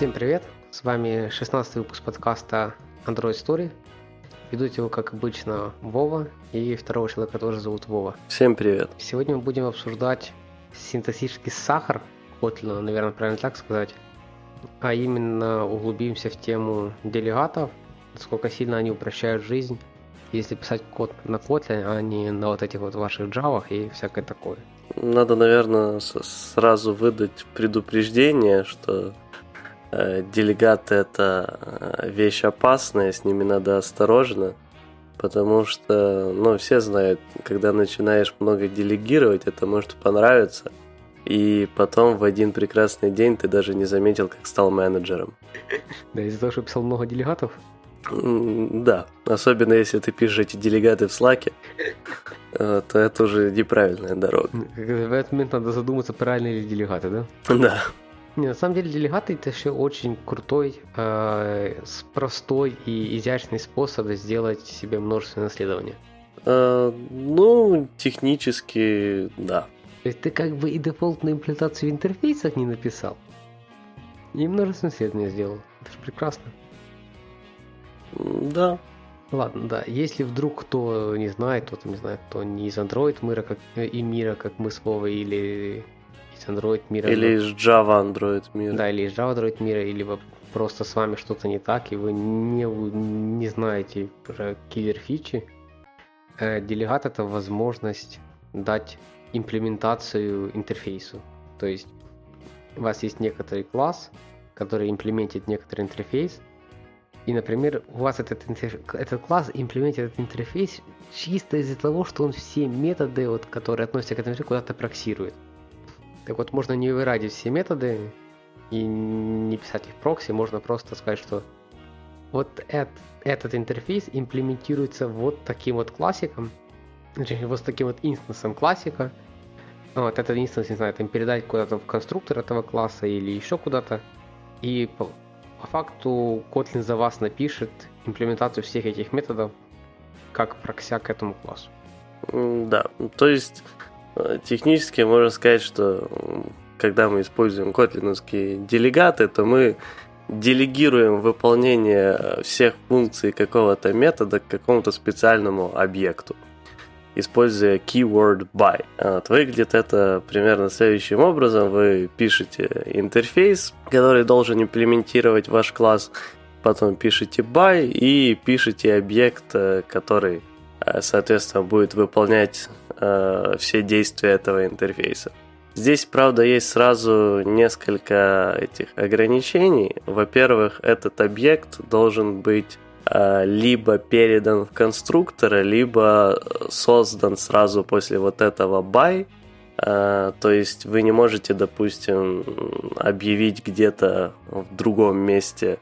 Всем привет! С вами 16 выпуск подкаста Android Story. Ведут его, как обычно, Вова и второго человека тоже зовут Вова. Всем привет! Сегодня мы будем обсуждать синтетический сахар, Kotlin, наверное, правильно так сказать, а именно углубимся в тему делегатов, насколько сильно они упрощают жизнь, если писать код на Kotlin, а не на вот этих вот ваших Java и всякое такое. Надо, наверное, сразу выдать предупреждение, что делегаты это э, вещь опасная, с ними надо осторожно, потому что, ну, все знают, когда начинаешь много делегировать, это может понравиться, и потом в один прекрасный день ты даже не заметил, как стал менеджером. Да, из-за того, что писал много делегатов? Да, особенно если ты пишешь эти делегаты в слаке, э, то это уже неправильная дорога. В этот момент надо задуматься, правильные ли делегаты, да? Да. Не, на самом деле делегаты это еще очень крутой, э, простой и изящный способ сделать себе множественное исследование. Э, ну, технически, да. То есть ты как бы и дефолтную имплементацию в интерфейсах не написал, и множественное исследование сделал. Это же прекрасно. Да. Ладно, да. Если вдруг кто не знает, кто не знает, кто не из Android мира как, и мира, как мы с Вовой, или из Android мира. Или из Java Android мира. Да, или из Java Android мира, или просто с вами что-то не так, и вы не, не знаете про киллер фичи. Э, делегат это возможность дать имплементацию интерфейсу. То есть у вас есть некоторый класс, который имплементит некоторый интерфейс, и, например, у вас этот, этот класс имплементирует этот интерфейс чисто из-за того, что он все методы, вот, которые относятся к этому куда-то проксирует. Так вот, можно не выродить все методы и не писать их прокси, можно просто сказать, что вот этот, этот интерфейс имплементируется вот таким вот классиком, вот с таким вот инстансом классика. Вот этот инстанс, не знаю, там передать куда-то в конструктор этого класса или еще куда-то. И по факту Kotlin за вас напишет имплементацию всех этих методов как прокся к этому классу. Да, то есть технически можно сказать, что когда мы используем котлиновские делегаты, то мы делегируем выполнение э, всех функций какого-то метода к какому-то специальному объекту используя keyword by. Вот, выглядит это примерно следующим образом. Вы пишете интерфейс, который должен имплементировать ваш класс, потом пишете by и пишете объект, э, который, э, соответственно, будет выполнять э, все действия этого интерфейса. Здесь, правда, есть сразу несколько этих ограничений. Во-первых, этот объект должен быть Э, либо передан в конструктора, либо создан сразу после вот этого buy. Э, то есть вы не можете, допустим, объявить где-то в другом месте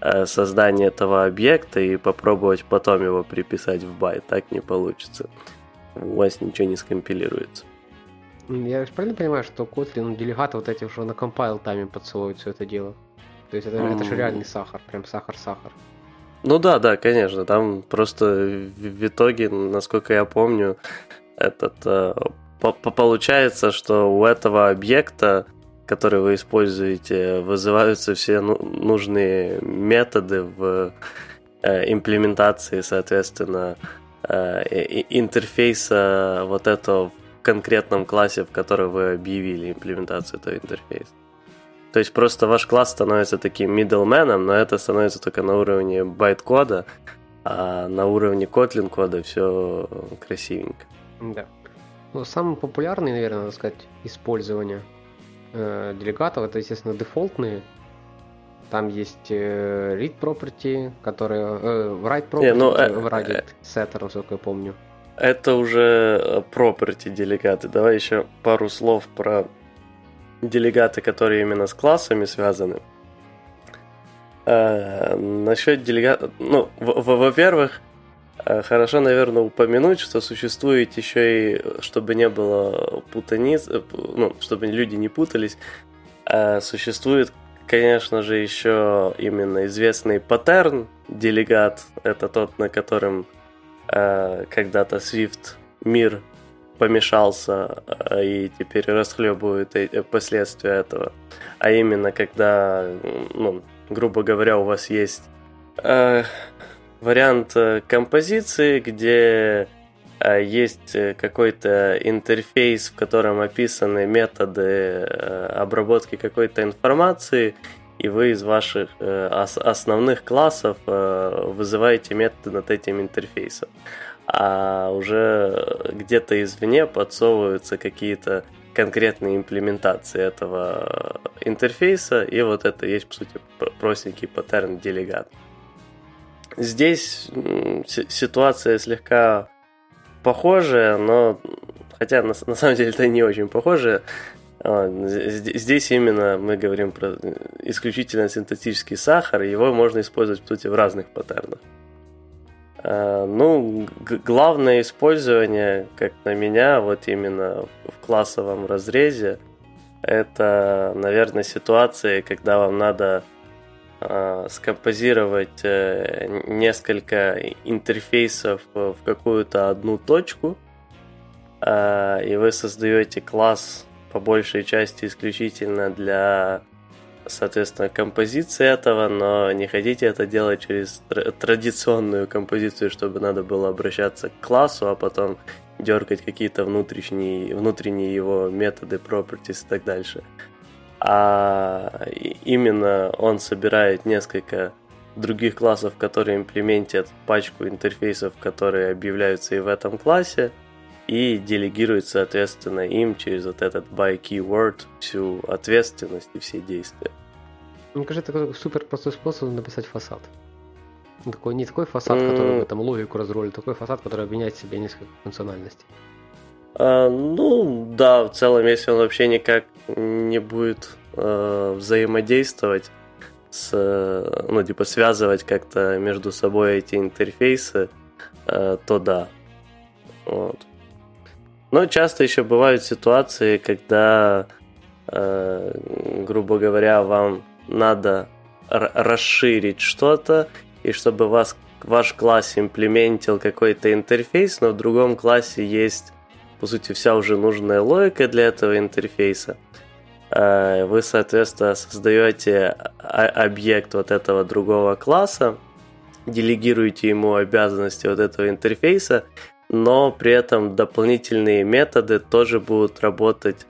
э, создание этого объекта и попробовать потом его приписать в buy. Так не получится. У вас ничего не скомпилируется. Я же правильно понимаю, что Kotlin делегаты вот эти уже на компайл тайме подсовывают все это дело? То есть это, mm. это же реальный сахар, прям сахар-сахар. Ну да, да, конечно. Там просто в итоге, насколько я помню, этот э, получается, что у этого объекта, который вы используете, вызываются все ну, нужные методы в э, имплементации, соответственно, интерфейса вот этого в конкретном классе, в который вы объявили имплементацию этого интерфейса. То есть просто ваш класс становится таким middleman, но это становится только на уровне байт-кода, а на уровне Kotlin кода все красивенько. Да. Ну, самый популярный, наверное, надо сказать, использование э, делегатов, это, естественно, дефолтные. Там есть э, read property, которые э, write property, Не, ну, э, write э, setter, насколько я помню. Это уже э, property делегаты. Давай еще пару слов про делегаты, которые именно с классами связаны. Э, насчет делегатов, ну, во-первых, э, хорошо, наверное, упомянуть, что существует еще и, чтобы не было путаниц, э, ну, чтобы люди не путались, существует, конечно же, еще именно известный паттерн делегат, это тот, на котором э, когда-то Swift мир помешался и теперь расхлебывает последствия этого. А именно, когда, ну, грубо говоря, у вас есть э, вариант композиции, где есть какой-то интерфейс, в котором описаны методы обработки какой-то информации, и вы из ваших основных классов вызываете методы над этим интерфейсом а уже где-то извне подсовываются какие-то конкретные имплементации этого интерфейса, и вот это есть, по сути, простенький паттерн делегат. Здесь ситуация слегка похожая, но хотя на, на самом деле это не очень похоже. А, здесь именно мы говорим про исключительно синтетический сахар, его можно использовать, по сути, в разных паттернах. Э, ну, главное использование, как на меня, вот именно в классовом разрезе, это, наверное, ситуации, когда вам надо э, скомпозировать э, несколько интерфейсов в какую-то одну точку, э, и вы создаете класс по большей части исключительно для соответственно, композиции этого, но не хотите это делать через традиционную композицию, чтобы надо было обращаться к классу, а потом дергать какие-то внутренние, внутренние его методы, properties и так дальше. А именно он собирает несколько других классов, которые имплементят пачку интерфейсов, которые объявляются и в этом классе, и делегирует, соответственно, им через вот этот by keyword всю ответственность и все действия. Ну, кажется, такой супер простой способ написать фасад. Такой, не такой фасад, mm. который там логику разролил, такой фасад, который объединяет в себе несколько функциональностей. А, ну, да, в целом, если он вообще никак не будет э, взаимодействовать с, ну, типа, связывать как-то между собой эти интерфейсы, э, то да. Вот. Но часто еще бывают ситуации, когда, э, грубо говоря, вам надо расширить что-то, и чтобы вас, ваш класс имплементил какой-то интерфейс, но в другом классе есть, по сути, вся уже нужная логика для этого интерфейса. Э, вы, соответственно, создаете объект вот этого другого класса, делегируете ему обязанности вот этого интерфейса, но при этом дополнительные методы тоже будут работать,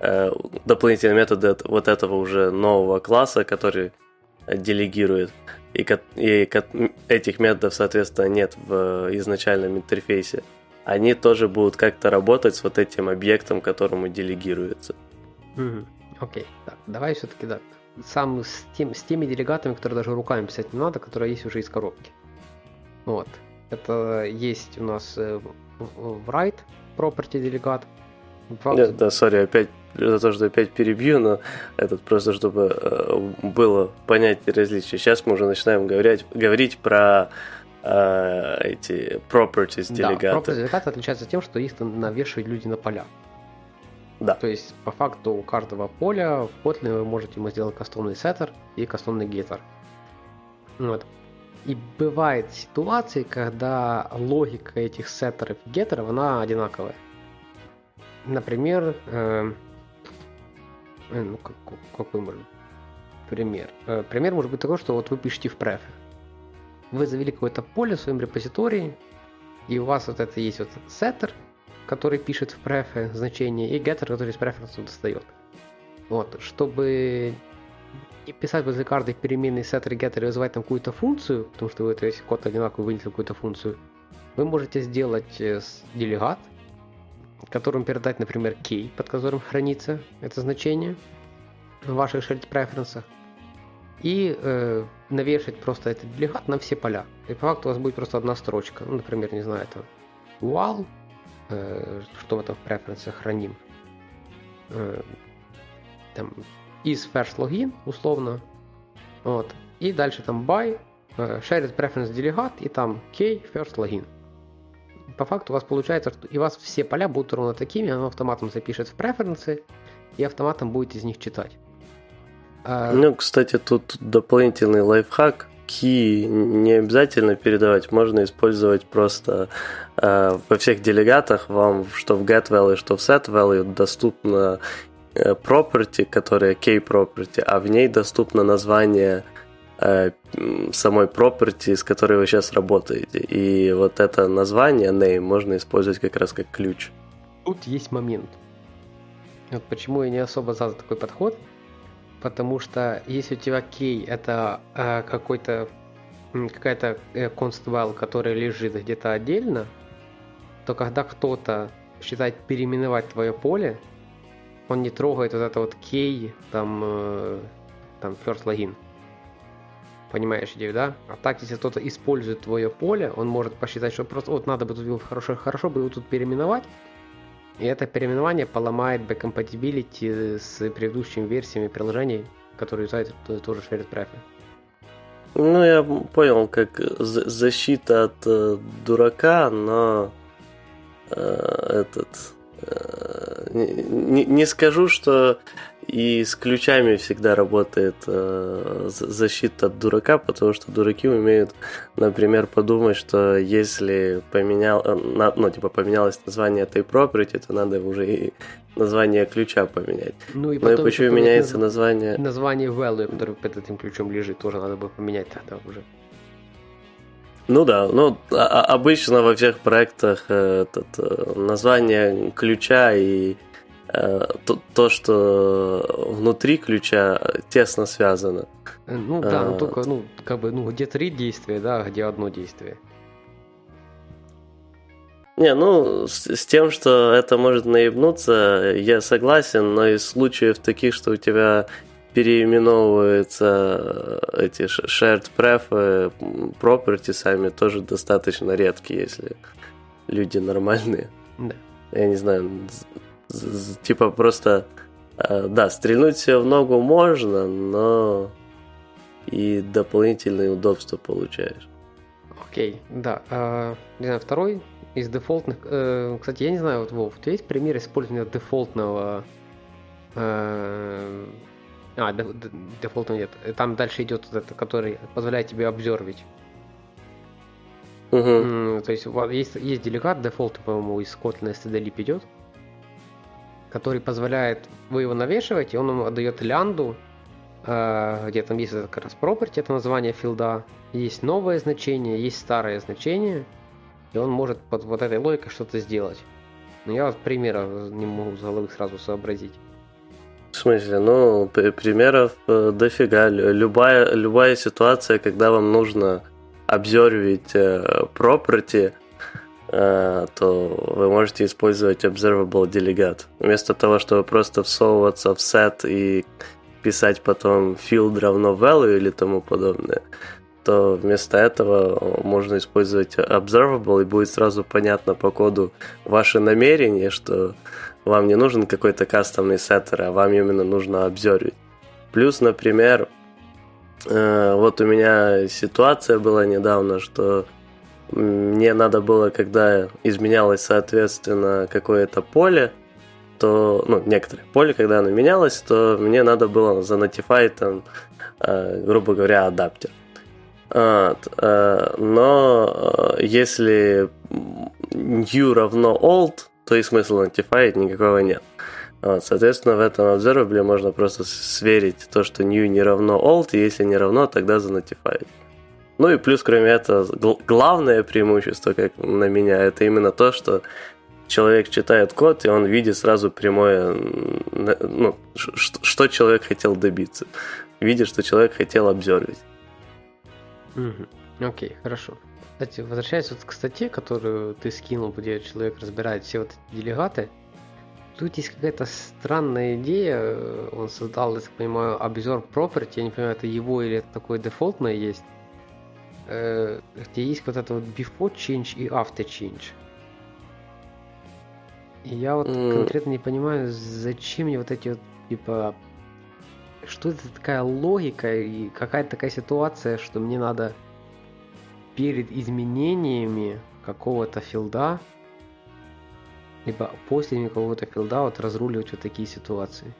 э, дополнительные методы вот этого уже нового класса, который делегирует. И, и этих методов, соответственно, нет в изначальном интерфейсе. Они тоже будут как-то работать с вот этим объектом, которому делегируется. Окей, okay. так, давай все-таки да. Сам с, тем, с теми делегатами, которые даже руками писать не надо, которые есть уже из коробки. Вот. Это есть у нас э, в write property делегат. Нет, да, сори, опять за то, что опять перебью, но этот просто чтобы э, было понятие различия. Сейчас мы уже начинаем говорить, говорить про эти properties делегаты. Да, properties делегаты отличаются тем, что их навешивают люди на поля. Да. То есть, по факту, у каждого поля в Kotlin вы можете ему сделать кастомный сеттер и кастомный геттер. Вот. И бывают ситуации, когда логика этих сеттеров и геттеров, она одинаковая. Например, э, э ну, какой может быть пример? Э, пример может быть такой, что вот вы пишете в префе. Вы завели какое-то поле в своем репозитории, и у вас вот это есть вот сеттер, который пишет в префе значение, и getter, который из преференса достает. Вот, чтобы и писать возле каждой переменной setter getter и вызывать там какую-то функцию, потому что вы, то есть код одинаковый вынесли какую-то функцию, вы можете сделать э, делегат, которым передать, например, key, под которым хранится это значение в ваших shared preferences, и э, навешать просто этот делегат на все поля. И по факту у вас будет просто одна строчка. Ну, например, не знаю, это while, э, что мы там в preferences храним. Э, там из first login, условно. Вот. И дальше там by, э, shared preference delegate и там k first login. По факту у вас получается, что и у вас все поля будут ровно такими, оно автоматом запишет в преференсы и автоматом будет из них читать. А... Ну, кстати, тут дополнительный лайфхак. key не обязательно передавать, можно использовать просто э, во всех делегатах вам, что в get value, что в set value доступно э, property, которая key property, а в ней доступно название э, самой property, с которой вы сейчас работаете. И вот это название name можно использовать как раз как ключ. Тут есть момент. Вот почему я не особо за такой подход – потому что если у тебя key это э, какой-то какая-то э, const который лежит где-то отдельно, то когда кто-то считает переименовать твое поле, он не трогает вот это вот key, там, э, там first login. Понимаешь идею, да? А так, если кто-то использует твое поле, он может посчитать, что просто вот надо бы тут хорошо, хорошо бы его тут переименовать, и это переименование поломает backcompatibility с предыдущими версиями приложений, которые юзают тоже shared префи. Ну, я понял, как защита от э, дурака, но э, этот... Э, не, не скажу, что и с ключами всегда работает э, защита от дурака, потому что дураки умеют, например, подумать, что если поменял, э, ну, типа, поменялось название этой property, то надо уже и название ключа поменять. Ну и потом, ну, и почему меняется наз... название... Название value, который под этим ключом лежит, тоже надо бы поменять тогда уже. Ну да, ну а, а обычно во всех проектах э, этот, э, название ключа и то, то, что внутри ключа тесно связано. Э, ну да, но только, ну, как бы, ну, где три действия, да, где одно действие. Не, ну, с, с тем, что это может наебнуться, я согласен, но из случаев таких, что у тебя переименовываются эти shared pref, property сами, тоже достаточно редкие, если люди нормальные. Да. Я не знаю, типа просто, э, да, стрельнуть себе в ногу можно, но и дополнительные удобства получаешь. Окей, okay, да. А, не знаю, второй из дефолтных... Э, кстати, я не знаю, вот, Вов, у тебя есть пример использования дефолтного... Э, а, дефолтного нет. Там дальше идет вот это, который позволяет тебе обзорвить. Угу. То есть есть, есть делегат дефолт, по-моему, из Kotlin STD идет который позволяет, вы его навешиваете, он вам отдает лянду, э, где там есть как раз property, это название филда, есть новое значение, есть старое значение, и он может под вот этой логикой что-то сделать. Но я вот примера не могу с головы сразу сообразить. В смысле? Ну, примеров э, дофига. Любая, любая ситуация, когда вам нужно обзорвить э, property, то вы можете использовать observable delegate. Вместо того, чтобы просто всовываться в set и писать потом field равно value или тому подобное, то вместо этого можно использовать observable и будет сразу понятно по коду ваше намерение, что вам не нужен какой-то кастомный сеттер, а вам именно нужно обзорить. Плюс, например, э, вот у меня ситуация была недавно, что мне надо было, когда изменялось, соответственно, какое-то поле, то, ну, некоторое поле, когда оно менялось, то мне надо было занотифать там, э, грубо говоря, адаптер. Вот. Э, но э, если new равно old, то и смысла notify никакого нет. Вот, соответственно, в этом observable можно просто сверить то, что new не равно old, и если не равно, тогда занотифать. Ну и плюс, кроме этого, главное преимущество, как на меня, это именно то, что человек читает код, и он видит сразу прямое, ну, что человек хотел добиться. Видит, что человек хотел обзорвить. Угу. Окей, хорошо. Кстати, возвращаясь вот к статье, которую ты скинул, где человек разбирает все вот эти делегаты, тут есть какая-то странная идея. Он создал, я так понимаю, обзор property. Я не понимаю, это его или это такое дефолтное есть э, где есть вот это вот before change и after change. И я вот mm. конкретно не понимаю, зачем мне вот эти вот, типа, что это такая логика и какая-то такая ситуация, что мне надо перед изменениями какого-то филда, либо после какого-то филда вот разруливать вот такие ситуации.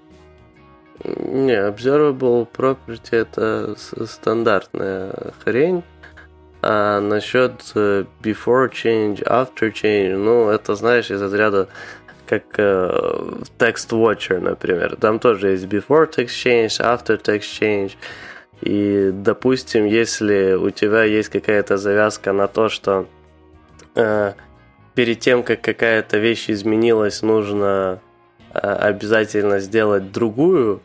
Не, observable property это стандартная хрень. А насчет э, before change, after change, ну, это, знаешь, из разряда как э, text watcher, например. Там тоже есть before text change, after text change. И, допустим, если у тебя есть какая-то завязка на то, что э, перед тем, как какая-то вещь изменилась, нужно э, обязательно сделать другую,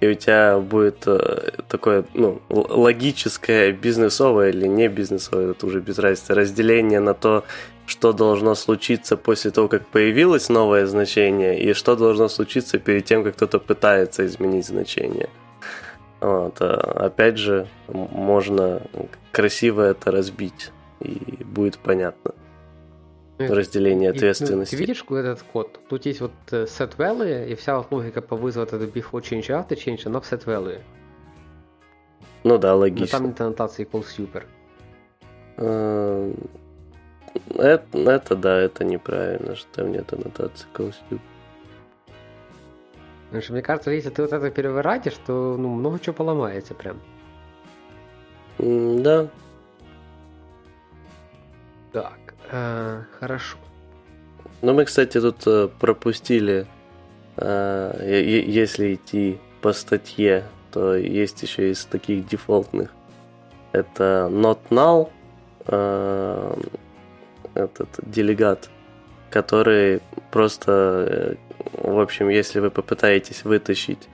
и у тебя будет э, такое ну, логическое бизнесовое или не бизнесовое, это уже без разницы, разделение на то, что должно случиться после того, как появилось новое значение, и что должно случиться перед тем, как кто-то пытается изменить значение. Вот. А опять же, можно красиво это разбить, и будет понятно разделение ответственности. Ну, ты видишь этот код? Тут есть вот э, set value, и вся логика по вызову это before change, after change, она в set value. Ну да, логично. Но там нет аннотации equals super. Это, это да, это неправильно, что там нет аннотации equals super. Потому что мне кажется, если ты вот это переворачиваешь, то ну, много чего поломается прям. Да. Так, э, хорошо. Ну, мы, кстати, тут э, пропустили, э, если идти по статье, то есть еще из таких дефолтных. Это not null, э, этот делегат, который просто в общем, если вы попытаетесь вытащить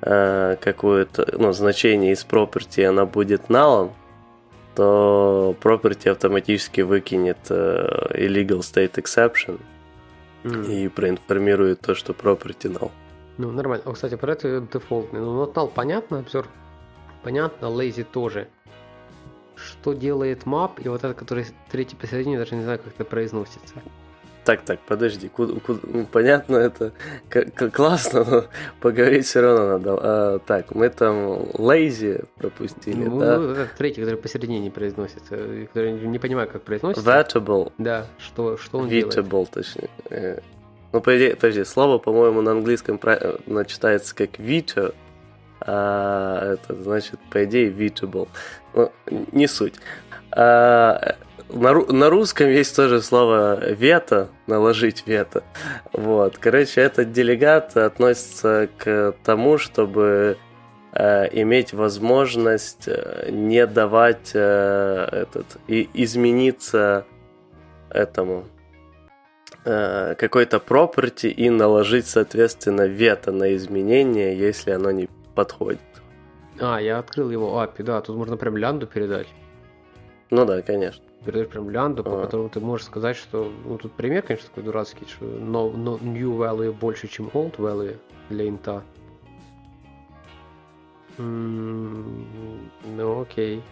какое-то ну, значение из property, она будет налом, то property автоматически выкинет э, illegal state exception mm. и проинформирует то, что property null. Ну, нормально. О, кстати, про это дефолтный. Ну, null понятно, обзор понятно, lazy тоже. Что делает map, и вот этот, который третий посередине, даже не знаю, как это произносится. Так, так, подожди, куда, куда, ну, понятно, это к- классно, но поговорить все равно надо. А, так, мы там lazy пропустили, ну, да? Ну, третий, который посередине не произносится, который не понимаю, как произносится. Vatable. Да, что, что он Vitable, делает? точнее. Э, ну, по идее, подожди, слово, по-моему, на английском читается как veto, а это значит, по идее, vitable. Ну, не суть. А, на, на русском есть тоже слово вето, наложить вето. Вот. Короче, этот делегат относится к тому, чтобы э, иметь возможность э, не давать э, этот и измениться этому э, какой-то property и наложить, соответственно, вето на изменение, если оно не подходит. А, я открыл его API, да, тут можно прям лянду передать. Ну да, конечно передаешь прям лянду, по а. которому ты можешь сказать, что, ну, тут пример, конечно, такой дурацкий, что no, no, new value больше, чем old value для инта. ну, окей.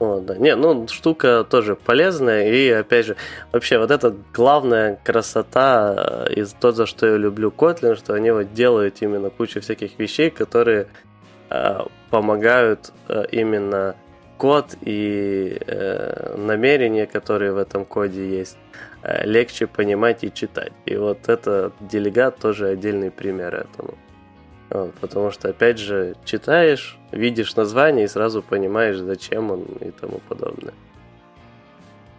О, да. Не, ну, штука тоже полезная. И, опять же, вообще, вот это главная красота э, из то, за что я люблю Kotlin, что они вот делают именно кучу всяких вещей, которые э, помогают э, именно код и э, намерения, которые в этом коде есть, э, легче понимать и читать. И вот это делегат тоже отдельный пример этому. Вот, потому что, опять же, читаешь, видишь название и сразу понимаешь, зачем он и тому подобное.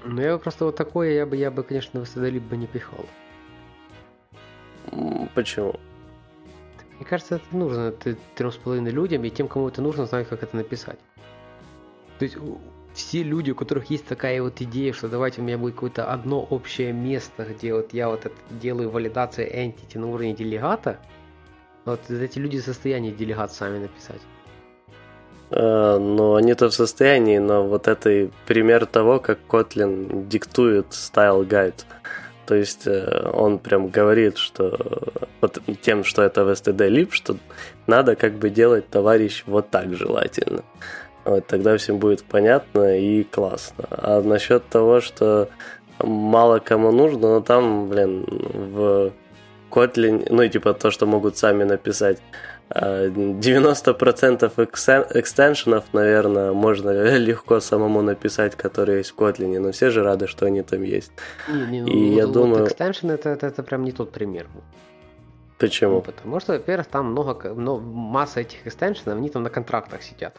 Ну, я просто вот такое, я бы, я бы, конечно, в Садолип бы не пихал. Почему? Мне кажется, это нужно трем с половиной людям, и тем, кому это нужно, знать, как это написать. То есть все люди, у которых есть такая вот идея, что давайте у меня будет какое-то одно общее место, где вот я вот это делаю валидацию entity на уровне делегата, вот эти люди в состоянии делегат сами написать. Uh, но они-то в состоянии, но вот это пример того, как Kotlin диктует style guide. То есть э, он прям говорит, что вот тем, что это в std lib, что надо как бы делать товарищ вот так желательно. Вот, тогда всем будет понятно и классно. А насчет того, что мало кому нужно, ну там, блин, в Kotlin, ну и типа то, что могут сами написать, 90% а, экстеншенов, наверное, можно легко самому написать, которые есть в Kotlin, но все же рады, что они там есть. Не, не, ну, и вот, я вот думаю... Экстеншн это, это, это прям не тот пример. Почему? Ну, потому что, во-первых, там много, много масса этих экстеншенов, они там на контрактах сидят.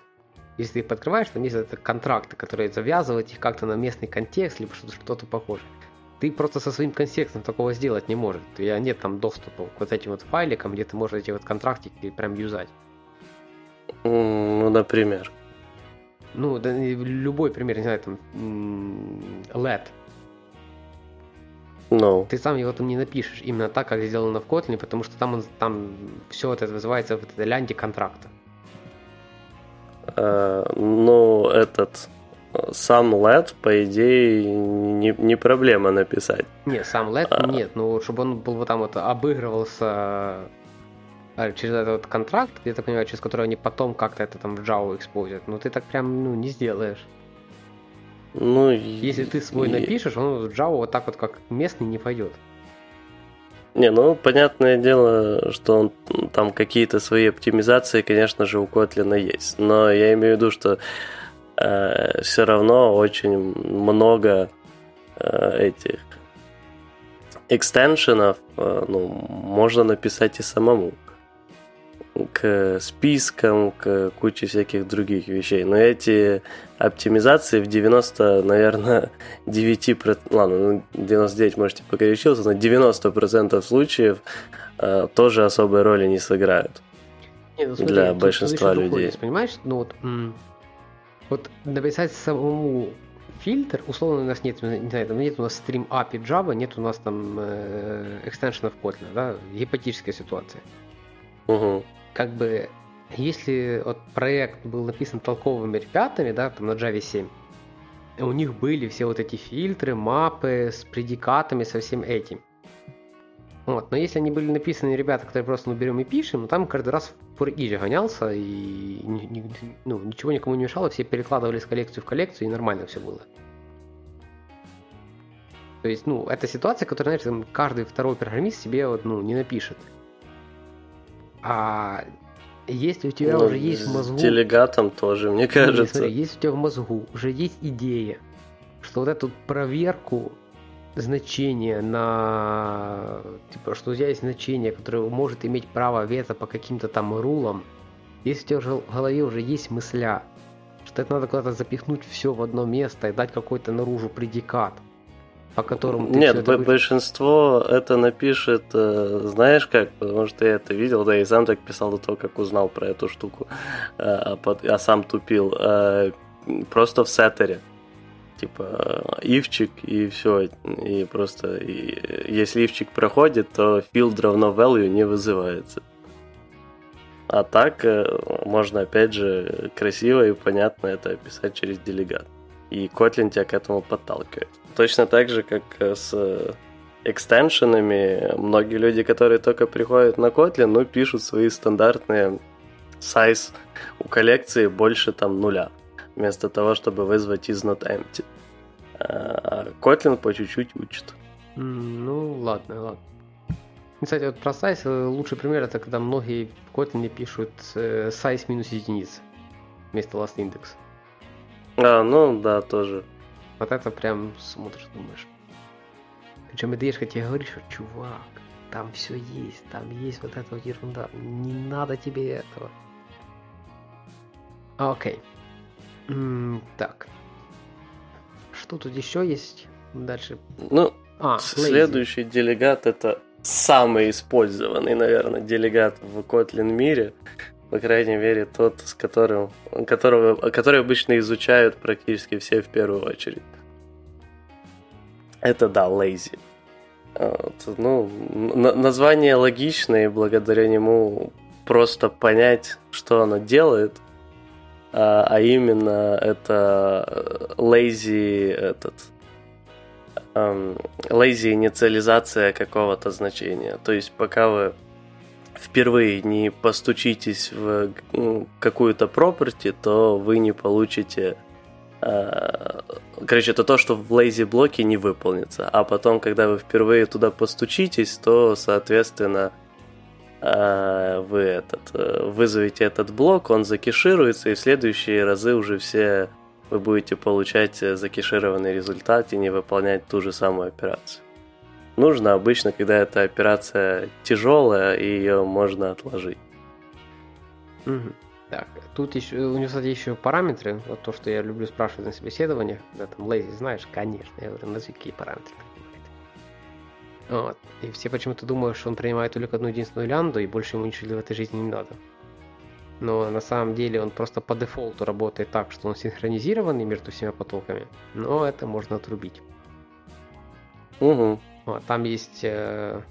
Если ты их подкрываешь, там есть это контракты, которые завязывают их как-то на местный контекст, либо что-то, что-то похожее. Ты просто со своим контекстом такого сделать не можешь. У тебя нет там доступа к вот этим вот файликам, где ты можешь эти вот контрактики прям юзать. Ну, например. Ну, да, любой пример, не знаю, там, LED. No. Ну. Ты сам его там не напишешь именно так, как сделано в Kotlin, потому что там, он, там все это называется в этой лянде контракта. Ну, этот сам LED, по идее, не, не проблема написать. Не, сам LED а... нет, ну, чтобы он был вот там вот обыгрывался а, через этот контракт, я так понимаю, через который они потом как-то это там в Java используют, ну ты так прям ну, не сделаешь. Ну, Если ты свой напишешь, он в Java вот так вот как местный не пойдет. Не, ну, понятное дело, что он, там какие-то свои оптимизации, конечно же, у Kotlin есть. Но я имею в виду, что э, все равно очень много э, этих экстеншенов э, ну, можно написать и самому к спискам, к куче всяких других вещей. Но эти оптимизации в 90, наверное, 9%, ладно, ну 99, можете покоричился, но 90% случаев э, тоже особой роли не сыграют. Не, ну, смотри, для большинства людей. Понимаешь, ну вот, вот написать самому фильтр, условно у нас нет, не знаю, там нет у нас Stream API Java, нет у нас там э, экстеншенов Kotlin, да, гипотетическая ситуация. Угу как бы, если вот проект был написан толковыми ребятами, да, там на Java 7, у них были все вот эти фильтры, мапы с предикатами, со всем этим. Вот. Но если они были написаны ребята, которые просто ну, берем и пишем, ну, там каждый раз в Pure гонялся, и ну, ничего никому не мешало, все перекладывали с коллекцию в коллекцию, и нормально все было. То есть, ну, это ситуация, которую, знаешь, каждый второй программист себе вот, ну, не напишет. А если у тебя ну, уже есть в мозгу... С делегатом тоже, мне кажется. Не, смотри, если у тебя в мозгу уже есть идея, что вот эту проверку значения на... Типа, что у тебя есть значение, которое может иметь право вето по каким-то там рулам, если у тебя уже в голове уже есть мысля, что это надо куда-то запихнуть все в одно место и дать какой-то наружу предикат, по которому ты Нет, это большинство это напишет, э, знаешь как, потому что я это видел, да, и сам так писал до того, как узнал про эту штуку, э, а, а сам тупил. Э, просто в сеттере. Типа, ивчик и все. И просто, и, если ивчик проходит, то field равно value не вызывается. А так можно, опять же, красиво и понятно это описать через делегат. И Kotlin тебя к этому подталкивает. Точно так же, как э, с экстеншенами, многие люди, которые только приходят на Kotlin, ну, пишут свои стандартные size у коллекции больше там нуля, вместо того, чтобы вызвать is not empty. А Kotlin по чуть-чуть учит. Ну, ладно, ладно. Кстати, вот про size э, лучший пример это когда многие в Kotlin пишут э, size минус единица вместо last index. А, ну да, тоже. Вот это прям смотришь, думаешь. Причем IDEшка тебе говорит, что чувак, там все есть, там есть вот эта вот ерунда, не надо тебе этого. Окей. М-м, так. Что тут еще есть? Дальше. Ну, а, следующий lazy. делегат это самый использованный, наверное, делегат в Kotlin мире. По крайней мере, тот, с которым, которого, который обычно изучают практически все в первую очередь. Это да, lazy. Вот, ну, название логичное, и благодаря нему просто понять, что оно делает, а, а именно это lazy этот um, lazy инициализация какого-то значения. То есть пока вы впервые не постучитесь в ну, какую-то property, то вы не получите... Э, короче, это то, что в lazy блоке не выполнится. А потом, когда вы впервые туда постучитесь, то, соответственно, э, вы этот, э, вызовете этот блок, он закешируется, и в следующие разы уже все вы будете получать закешированный результат и не выполнять ту же самую операцию. Нужно обычно, когда эта операция тяжелая, и ее можно отложить. Угу. Так, тут еще, у него, кстати, еще параметры, вот то, что я люблю спрашивать на собеседованиях, когда там лейзи знаешь, конечно, я говорю, назови какие параметры принимает. Вот. И все почему-то думают, что он принимает только одну единственную лянду, и больше ему ничего в этой жизни не надо. Но на самом деле он просто по дефолту работает так, что он синхронизированный между всеми потоками, но это можно отрубить. Угу. Вот, там есть э,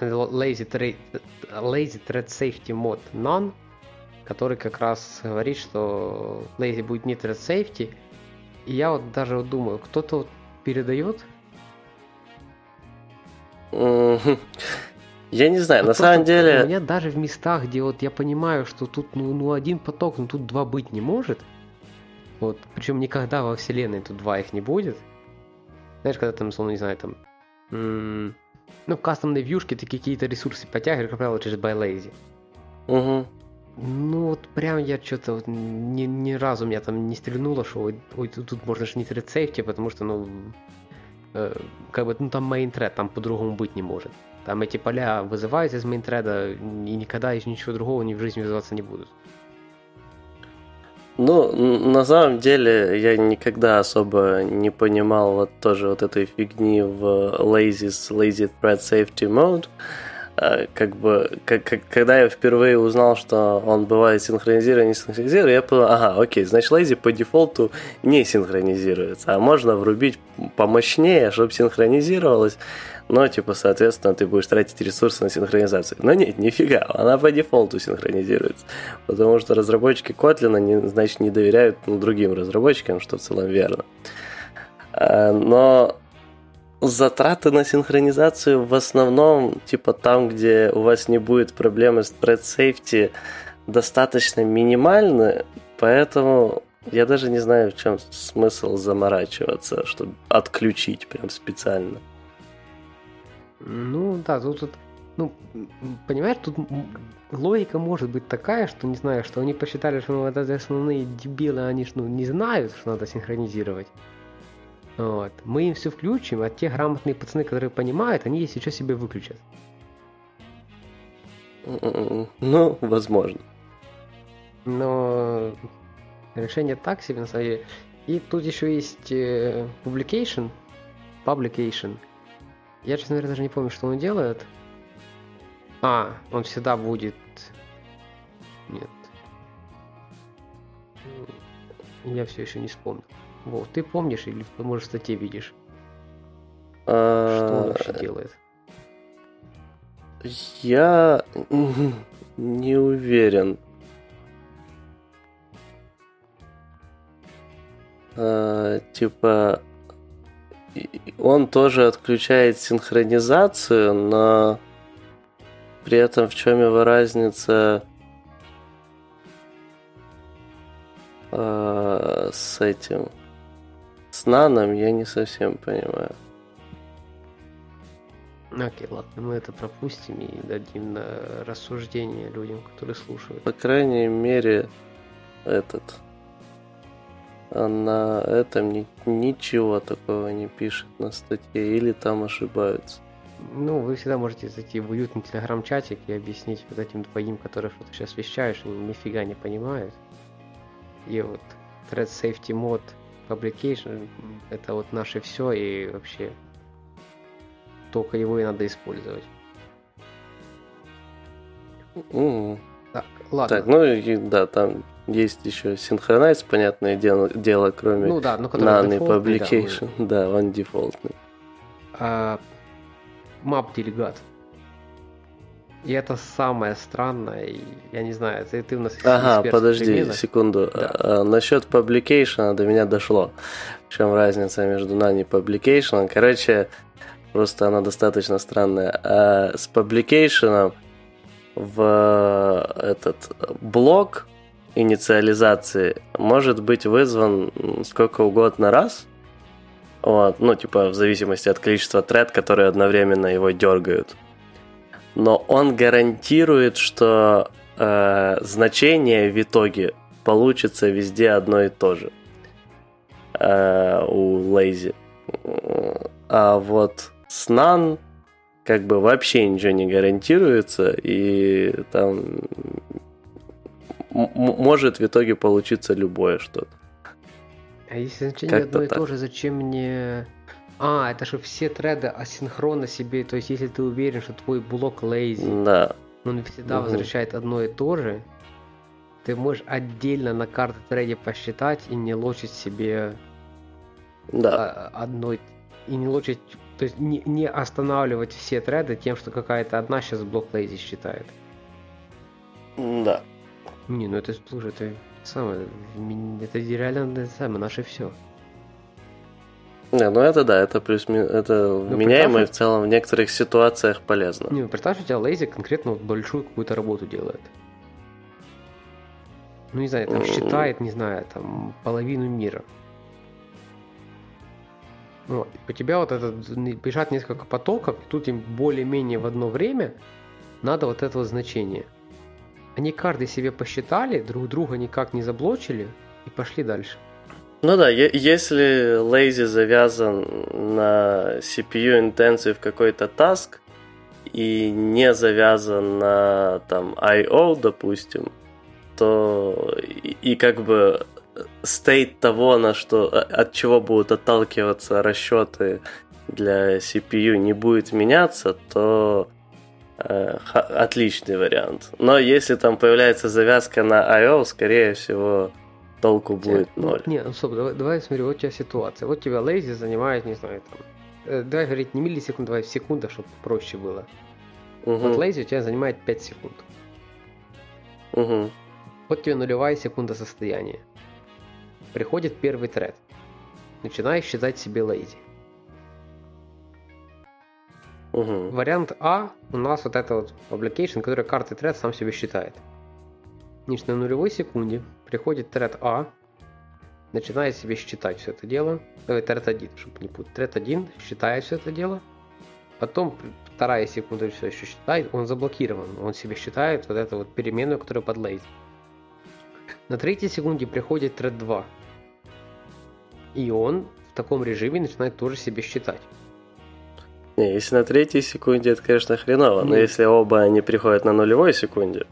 lazy, thread, lazy Thread Safety Mode None, который как раз говорит, что Lazy будет не thread safety. И я вот даже вот думаю, кто-то вот передает? Я не знаю, на самом деле... У меня даже в местах, где вот я понимаю, что тут ну, ну один поток, ну тут два быть не может. Вот, причем никогда во вселенной тут два их не будет. Знаешь, когда там, условно, не знаю, там... Ну, в кастомной вьюшке ты какие-то ресурсы подтягиваешь, как правило, через ByLazy. Угу. Ну вот прям я что-то вот ни, ни разу меня там не стрельнуло, что ой, ой тут, тут можно же не сейфти, потому что, ну, э, как бы, ну там мейнтред, там по-другому быть не может. Там эти поля вызываются из мейнтреда и никогда из ничего другого ни в жизни вызываться не будут. Ну, на самом деле, я никогда особо не понимал вот тоже вот этой фигни в Lazy, Lazy Thread Safety Mode. А, как бы, как, как, когда я впервые узнал, что он бывает синхронизирован, не синхронизирует, я понял, ага, окей, значит, Lazy по дефолту не синхронизируется, а можно врубить помощнее, чтобы синхронизировалось, но, типа, соответственно, ты будешь тратить ресурсы на синхронизацию. Но нет, нифига, она по дефолту синхронизируется, потому что разработчики Kotlin, не, значит, не доверяют ну, другим разработчикам, что в целом верно. А, но затраты на синхронизацию в основном, типа там, где у вас не будет проблемы с thread safety, достаточно минимальны, поэтому я даже не знаю, в чем смысл заморачиваться, чтобы отключить прям специально. Ну да, тут, тут ну, понимаешь, тут логика может быть такая, что, не знаю, что они посчитали, что ну, это основные дебилы, они ж, ну, не знают, что надо синхронизировать. Вот. Мы им все включим, а те грамотные пацаны, которые понимают, они сейчас себе выключат. Ну, возможно. Но решение так себе, на самом деле. И тут еще есть э, publication, publication. Я, честно говоря, даже не помню, что он делает. А, он всегда будет... Нет. Я все еще не вспомнил. Вот, ты помнишь или, может, в статье видишь? Что он вообще делает? Я не уверен. А, типа, он тоже отключает синхронизацию, но при этом в чем его разница а, с этим? С наном я не совсем понимаю. Окей, ладно, мы это пропустим и дадим на рассуждение людям, которые слушают. По крайней мере, этот на этом ни, ничего такого не пишет на статье, или там ошибаются. Ну, вы всегда можете зайти в уютный телеграм-чатик и объяснить вот этим двоим, которые что-то сейчас вещаешь, они нифига не понимают. И вот Thread Safety Mode Publication это вот наше все и вообще только его и надо использовать. Mm. Так, ладно. Так, ну и да, там есть еще синхронайз, понятное дело, дело кроме ну, да, None Publication. Да, мы... да, он дефолтный. А, map делегат. И это самое странное, я не знаю, ты, ты у нас Ага, подожди секунду. Да. А, насчет publication до меня дошло. В чем разница между нами и publication? Короче, просто она достаточно странная. А с publication в этот блок инициализации может быть вызван сколько угодно раз. Вот, ну, типа, в зависимости от количества тред, которые одновременно его дергают но он гарантирует, что э, значение в итоге получится везде одно и то же э, у Lazy. А вот с NaN как бы вообще ничего не гарантируется, и там может в итоге получиться любое что-то. А если значение одно и то же, зачем мне... А, это же все треды асинхронно себе, то есть если ты уверен, что твой блок lazy, да. он всегда угу. возвращает одно и то же, ты можешь отдельно на карте треде посчитать и не лочить себе да. одной, и не лочить, то есть не, не останавливать все треды тем, что какая-то одна сейчас блок lazy считает. Да. Не, ну это, слушай, это самое, это реально это самое, наше все. Не, ну это да, это плюс это ну, меняемо и в целом в некоторых ситуациях полезно. Не, ну представь, у тебя лейзи конкретно вот большую какую-то работу делает. Ну не знаю, там считает, не знаю, там половину мира. Вот. У тебя вот этот бежат несколько потоков, тут им более-менее в одно время надо вот это вот значение. Они каждый себе посчитали, друг друга никак не заблочили и пошли дальше. Ну да, если Lazy завязан на CPU Intensive какой-то task и не завязан на там I.O., допустим, то и, и как бы стейт того, на что, от чего будут отталкиваться расчеты для CPU не будет меняться, то отличный вариант. Но если там появляется завязка на I.O., скорее всего, толку будет ноль. Не, ну стоп, давай, давай смотри, вот у тебя ситуация. Вот тебя лейзи занимает, не знаю, там, э, давай говорить не миллисекунд, давай в секундах, чтобы проще было. Угу. Вот лейзи у тебя занимает 5 секунд. Угу. Вот тебе нулевая секунда состояния. Приходит первый тред. Начинаешь считать себе лейзи. Угу. Вариант А у нас вот это вот application, который карты тред сам себе считает. Значит, на нулевой секунде приходит тред А, начинает себе считать все это дело. Давай тред 1, чтобы не путать. Тред 1 считает все это дело. Потом вторая секунда все еще считает, он заблокирован. Он себе считает вот эту вот переменную, которая под лейзи. На третьей секунде приходит тред 2. И он в таком режиме начинает тоже себе считать. Не, если на третьей секунде, это, конечно, хреново. Но если оба они приходят на нулевой секунде.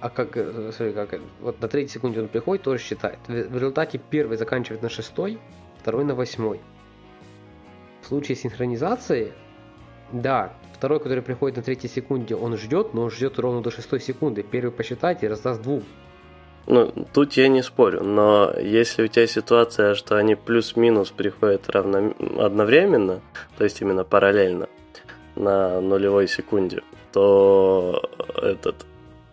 А как, э, смотри, как, вот на третьей секунде он приходит, тоже считает. В результате первый заканчивает на шестой, второй на восьмой. В случае синхронизации, да, второй, который приходит на третьей секунде, он ждет, но он ждет ровно до шестой секунды. Первый посчитает и раздаст двум. Ну, тут я не спорю, но если у тебя ситуация, что они плюс-минус приходят равно, одновременно, то есть именно параллельно на нулевой секунде, то этот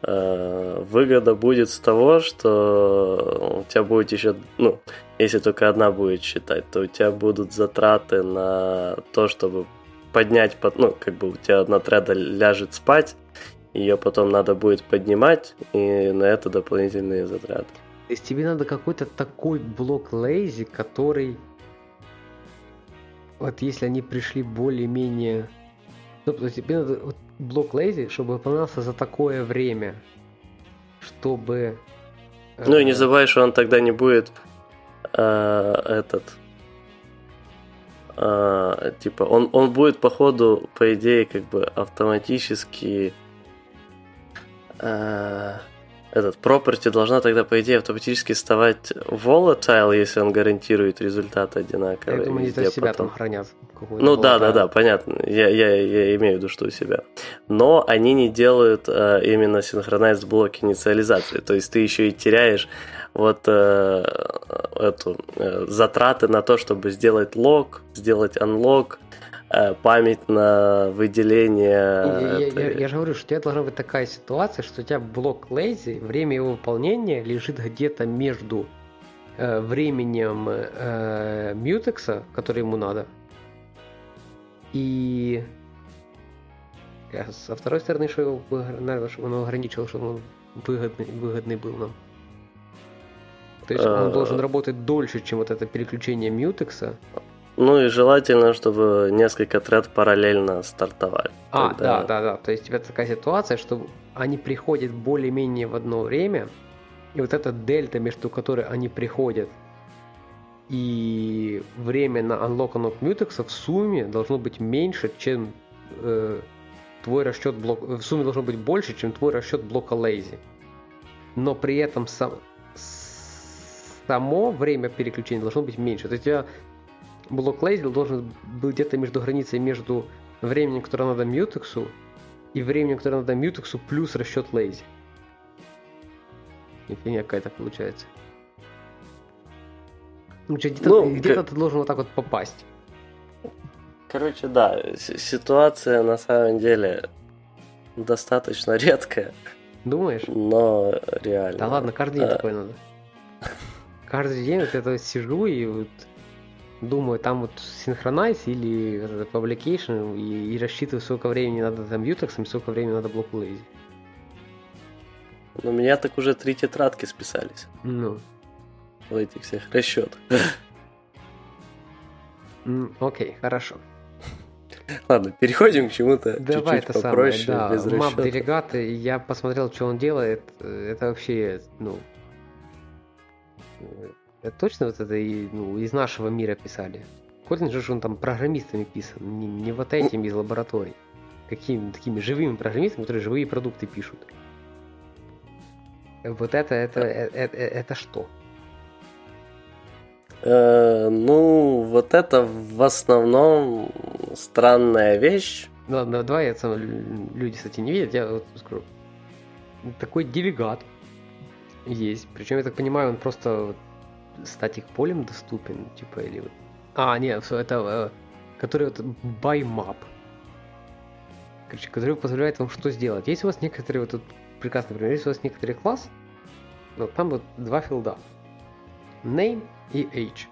э, выгода будет с того, что у тебя будет еще, ну, если только одна будет считать, то у тебя будут затраты на то, чтобы поднять, ну, как бы у тебя одна треда ляжет спать, ее потом надо будет поднимать, и на это дополнительные затраты. То есть тебе надо какой-то такой блок лейзи, который... Вот если они пришли более-менее... Ну, то есть тебе надо вот блок лейзи, чтобы выполнялся за такое время, чтобы... Ну и не э, забывай, что он тогда не будет э, этот... Э, типа, он, он будет, по ходу, по идее, как бы автоматически Э, этот property должна тогда, по идее, автоматически вставать volatile, если он гарантирует результат одинаковый. Я думаю, они себя потом. там хранят. Ну да, да, да, понятно. Я, я, я имею в виду, что у себя. Но они не делают э, именно синхронизд блок инициализации. То есть ты еще и теряешь вот э, эту э, затраты на то, чтобы сделать лог, сделать unlock, Э, память на выделение. Я, я, я, я же говорю, что у тебя должна быть такая ситуация, что у тебя блок lazy, время его выполнения лежит где-то между э, временем э, мьютекса, который ему надо, и со второй стороны, что его, наверное, чтобы он ограничил, чтобы он выгодный, выгодный был нам. То есть он должен работать дольше, чем вот это переключение мьютекса. Ну и желательно, чтобы несколько тред параллельно стартовали. А, Тогда... да, да, да. То есть у тебя такая ситуация, что они приходят более-менее в одно время, и вот эта дельта, между которой они приходят, И время на unlock unlock mutex в сумме должно быть меньше, чем э, твой расчет блок... В сумме должно быть больше, чем твой расчет блока lazy. Но при этом сам... само время переключения должно быть меньше. То есть у тебя блок lazy должен быть где-то между границей между временем, которое надо мьютексу, и временем, которое надо мьютексу, плюс расчет lazy. И фигня какая-то получается. Ну, где-то, ну, где-то ты должен вот так вот попасть. Короче, да, ситуация на самом деле достаточно редкая. Думаешь? Но реально. Да ладно, каждый день а... такое надо. Каждый день вот это сижу и вот думаю, там вот синхронайз или publication и, и рассчитываю, сколько времени надо там ютексом, сколько времени надо блоку. Ну, у меня так уже три тетрадки списались. Ну. В этих всех расчетах. Окей, хорошо. Ладно, переходим к чему-то Давай чуть-чуть это попроще, самое, да. без Мап делегаты, я посмотрел, что он делает. Это вообще, ну, это точно вот это ну, из нашего мира писали? Kotlin же он там программистами писан, не, не вот этими из лабораторий. Какими такими живыми программистами, которые живые продукты пишут. Вот это, это, это, это, это что? Э, ну, вот это в основном странная вещь. Ну, ладно, давай, я сам, люди, кстати, не видят, я вот скажу. Такой делегат есть. Причем, я так понимаю, он просто статик полем доступен, типа, или. А, нет, это, э, который вот by map. Короче, который позволяет вам что сделать. Есть у вас некоторые, вот тут прекрасный пример, есть у вас некоторый класс, вот там вот два филда. Name и age.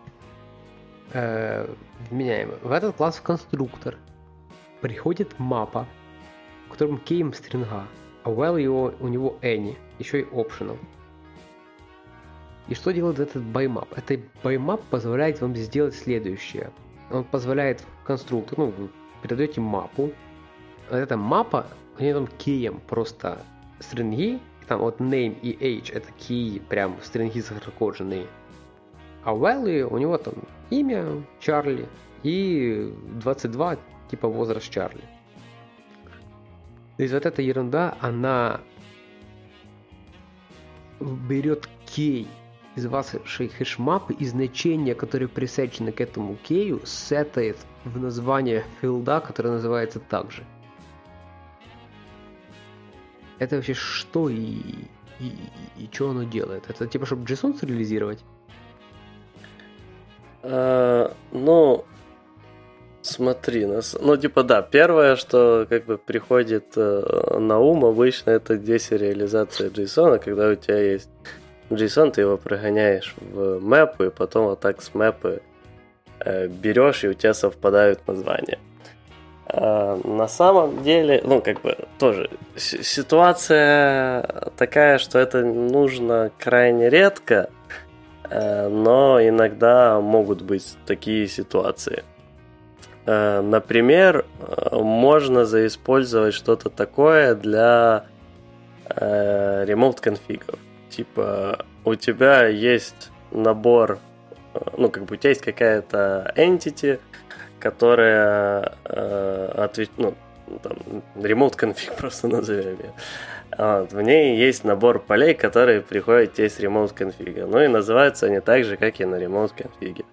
Э, вменяемо. В этот класс в конструктор приходит map а, в котором key м string а, а value у него any, еще и optional. И что делает этот by map? Этот by map позволяет вам сделать следующее. Он позволяет конструктору, ну, вы передаете map у. Вот эта map а, у нее там key ем просто string и, там вот name и age это key, прям string и закодженные. А value у него там имя Чарли и 22 типа возраст Чарли. То есть вот эта ерунда, она берет кей из вашей хэшмапы и значения, которые присечены к этому кею, сетает в название филда, который называется так же. Это вообще что и, и, и, и что оно делает? Это типа, чтобы JSON сериализировать? А, ну, смотри, нас, ну типа да, первое, что как бы приходит э, на ум обычно, это десериализация JSON, когда у тебя есть JSON, ты его прогоняешь в мэпы, и потом вот так с мэпы э, берешь, и у тебя совпадают названия. А, на самом деле, ну, как бы, тоже ситуация такая, что это нужно крайне редко, э, но иногда могут быть такие ситуации. Э, например, можно заиспользовать что-то такое для remote конфигов. Типа, у тебя есть набор, э, ну, как бы у тебя есть какая-то entity, которая э, ответ, ну, там, remote config просто назовем ее. Вот, в ней есть набор полей, которые приходят с remote конфига. Ну и называются они так же, как и на remote конфиге.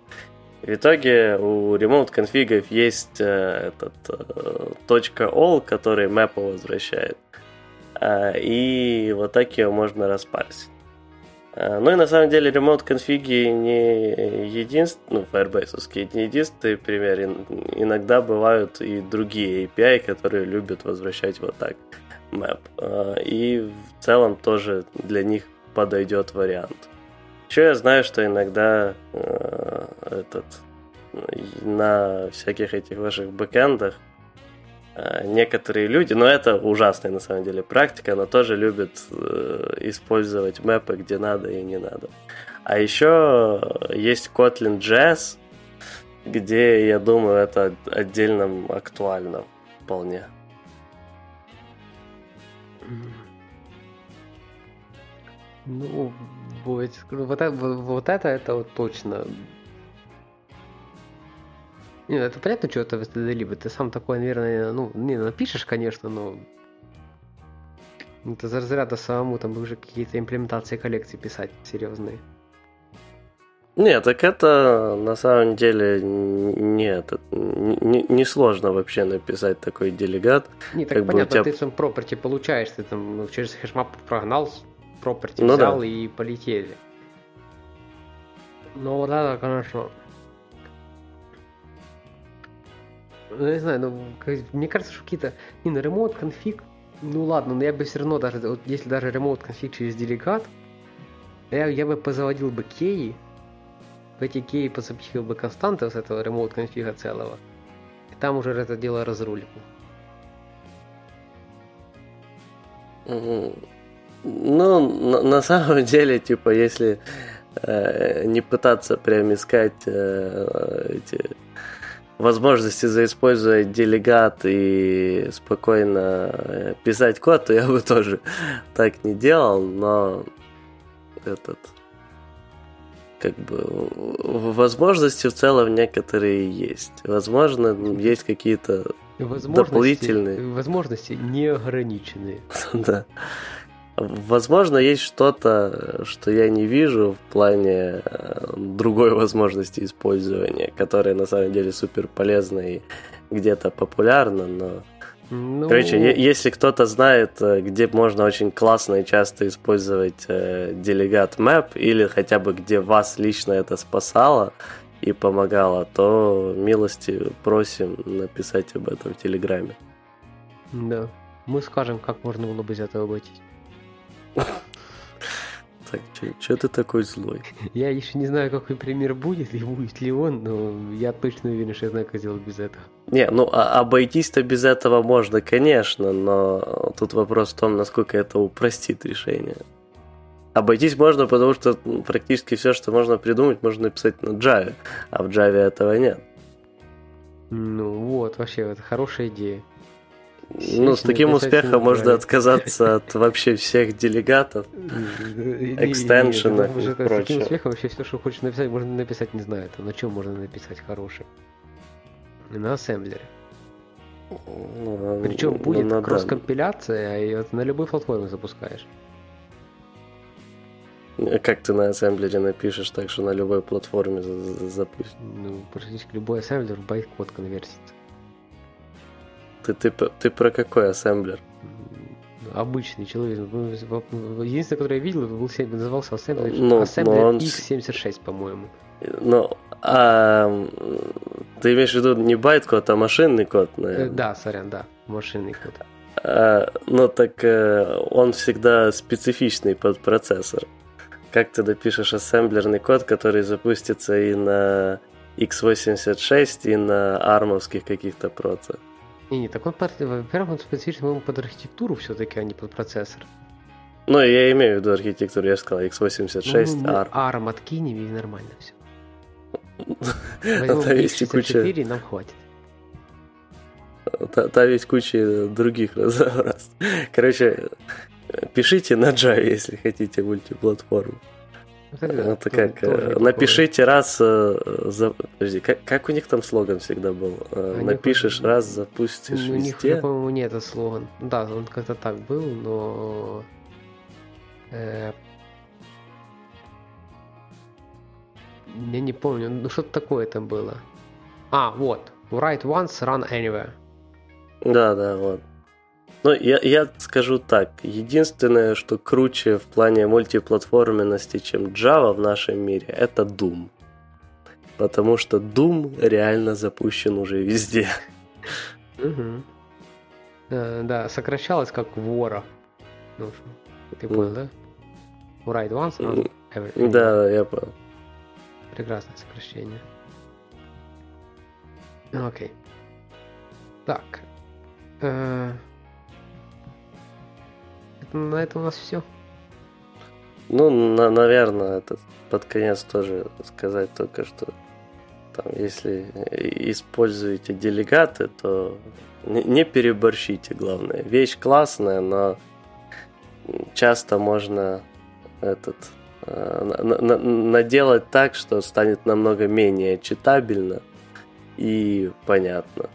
В итоге у remote конфигов есть э, этот э, .all, который map возвращает. А, и вот так ее можно распарсить. А, ну и на самом деле ремонт конфиги не единственный, ну, Firebase не единственный пример. Иногда бывают и другие API, которые любят возвращать вот так map. А, и в целом тоже для них подойдет вариант. Еще я знаю, что иногда этот на всяких этих ваших бэкэндах некоторые люди, но это ужасная на самом деле практика, она тоже любит э, использовать мэпы где надо и не надо. А еще есть Kotlin Jazz, где, я думаю, это отдельно актуально вполне. Ну, вот, вот, это, вот это, это вот точно Не, ну, это понятно, что это либо Ты сам такой, наверное, ну, не напишешь, конечно, но это за разряда самому там уже какие-то имплементации коллекций писать серьезные. Нет, так это на самом деле нет, не, не сложно вообще написать такой делегат. Не, так как понятно, тебя... ты там property получаешь, ты там ну, через hash map прогнал, property ну, взял да. и полетели. Ну вот это, конечно, ну, не знаю, ну, мне кажется, что какие-то, не, на remote config, ну ладно, но я бы все равно даже, вот если даже remote config через делегат, я, я бы позаводил бы кеи, в эти кеи позапихил бы константы с этого ремонт конфига целого, и там уже это дело разрулил. Ну, на, на самом деле, типа, если э, не пытаться прям искать э, эти возможности заиспользовать делегат и спокойно э, писать код, то я бы тоже так не делал, но этот как бы возможности в целом некоторые есть. Возможно, есть какие-то дополнительные. Возможности неограниченные. да. Возможно, есть что-то, что я не вижу в плане э, другой возможности использования, которая на самом деле супер полезна и где-то популярна, но... Ну... Короче, если кто-то знает, э, где можно очень классно и часто использовать э, делегат map, или хотя бы где вас лично это спасало и помогало, то милости просим написать об этом в Телеграме. Да. Мы скажем, как можно было бы из этого обойтись. Так, что ты такой злой? Я еще не знаю, какой пример будет, и будет ли он, но я точно уверен, что я знаю, как сделать без этого. Не, ну а обойтись-то без этого можно, конечно, но тут вопрос в том, насколько это упростит решение. Обойтись можно, потому что практически все, что можно придумать, можно написать на Java, а в Java этого нет. Ну вот, вообще, это хорошая идея. Ну, с таким успехом можно отказаться от вообще всех делегатов, экстеншенов и прочего. С таким успехом вообще все, что хочешь написать, можно написать, не знаю, на чем можно написать хороший. На ассемблере. Ну, Причем будет ну, кросс-компиляция, и на любой платформе запускаешь. Как ты на ассемблере напишешь так, что на любой платформе запустишь? Ну, практически любой ассемблер в байт-код конвертится. Ты, ты, ты про какой ассемблер? Обычный человек. Ну, единственный, который я видел, был, назывался ассемблер, ну, ассемблер он... X76, по-моему. Ну, а, ты имеешь в виду не байт-код, а машинный код, наверное? Э, да, сорян, да, машинный код. А, ну, так э, он всегда специфичный под процессор. Как ты допишешь ассемблерный код, который запустится и на x86, и на армовских каких-то процессорах? Не, не, так он, во-первых, он специфичен под архитектуру все-таки, а не под процессор. Ну, я имею в виду архитектуру, я же сказал, x86, ну, ARM. ARM откинем и нормально все. Возьмем есть куча... и нам хватит. Там есть куча других разнообразий. Короче, пишите на Java, если хотите мультиплатформу. Это ну, как, э, напишите раз, э, за... подожди, как, как у них там слоган всегда был? Э, а Напишешь раз, запустишь ну, везде. У них, по-моему, нет этот слоган. Да, он как-то так был, но... Э... Я не помню, ну что-то такое там было. А, вот. Write once, run anywhere. Да, да, вот. Ну, я, я скажу так. Единственное, что круче в плане мультиплатформенности, чем Java в нашем мире, это Doom. Потому что Doom реально запущен уже везде. Угу. Да, да, сокращалось как вора. Ну, ты понял, да? Write once, run everything. Да, я понял. Прекрасное сокращение. Окей. Так. На этом у нас все. Ну, на, наверное, это под конец тоже сказать только, что там, если используете делегаты, то не, не переборщите, главное. Вещь классная, но часто можно этот э, на, на, наделать так, что станет намного менее читабельно и понятно.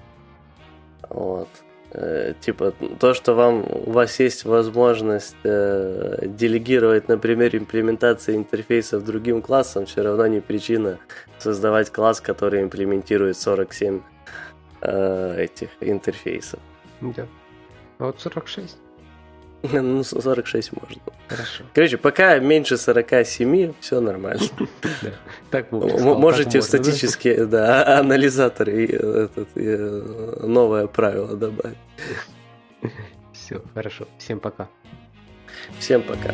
Вот. Э, типа, то, что вам, у вас есть возможность э, делегировать, например, имплементации интерфейсов другим классам, все равно не причина создавать класс, который имплементирует 47 э, этих интерфейсов. Да. А вот 46. Ну, 46 можно. Хорошо. Короче, пока меньше 47, все нормально. Так Можете в статические да, анализаторы новое правило добавить. Все, хорошо. Всем пока. Всем пока.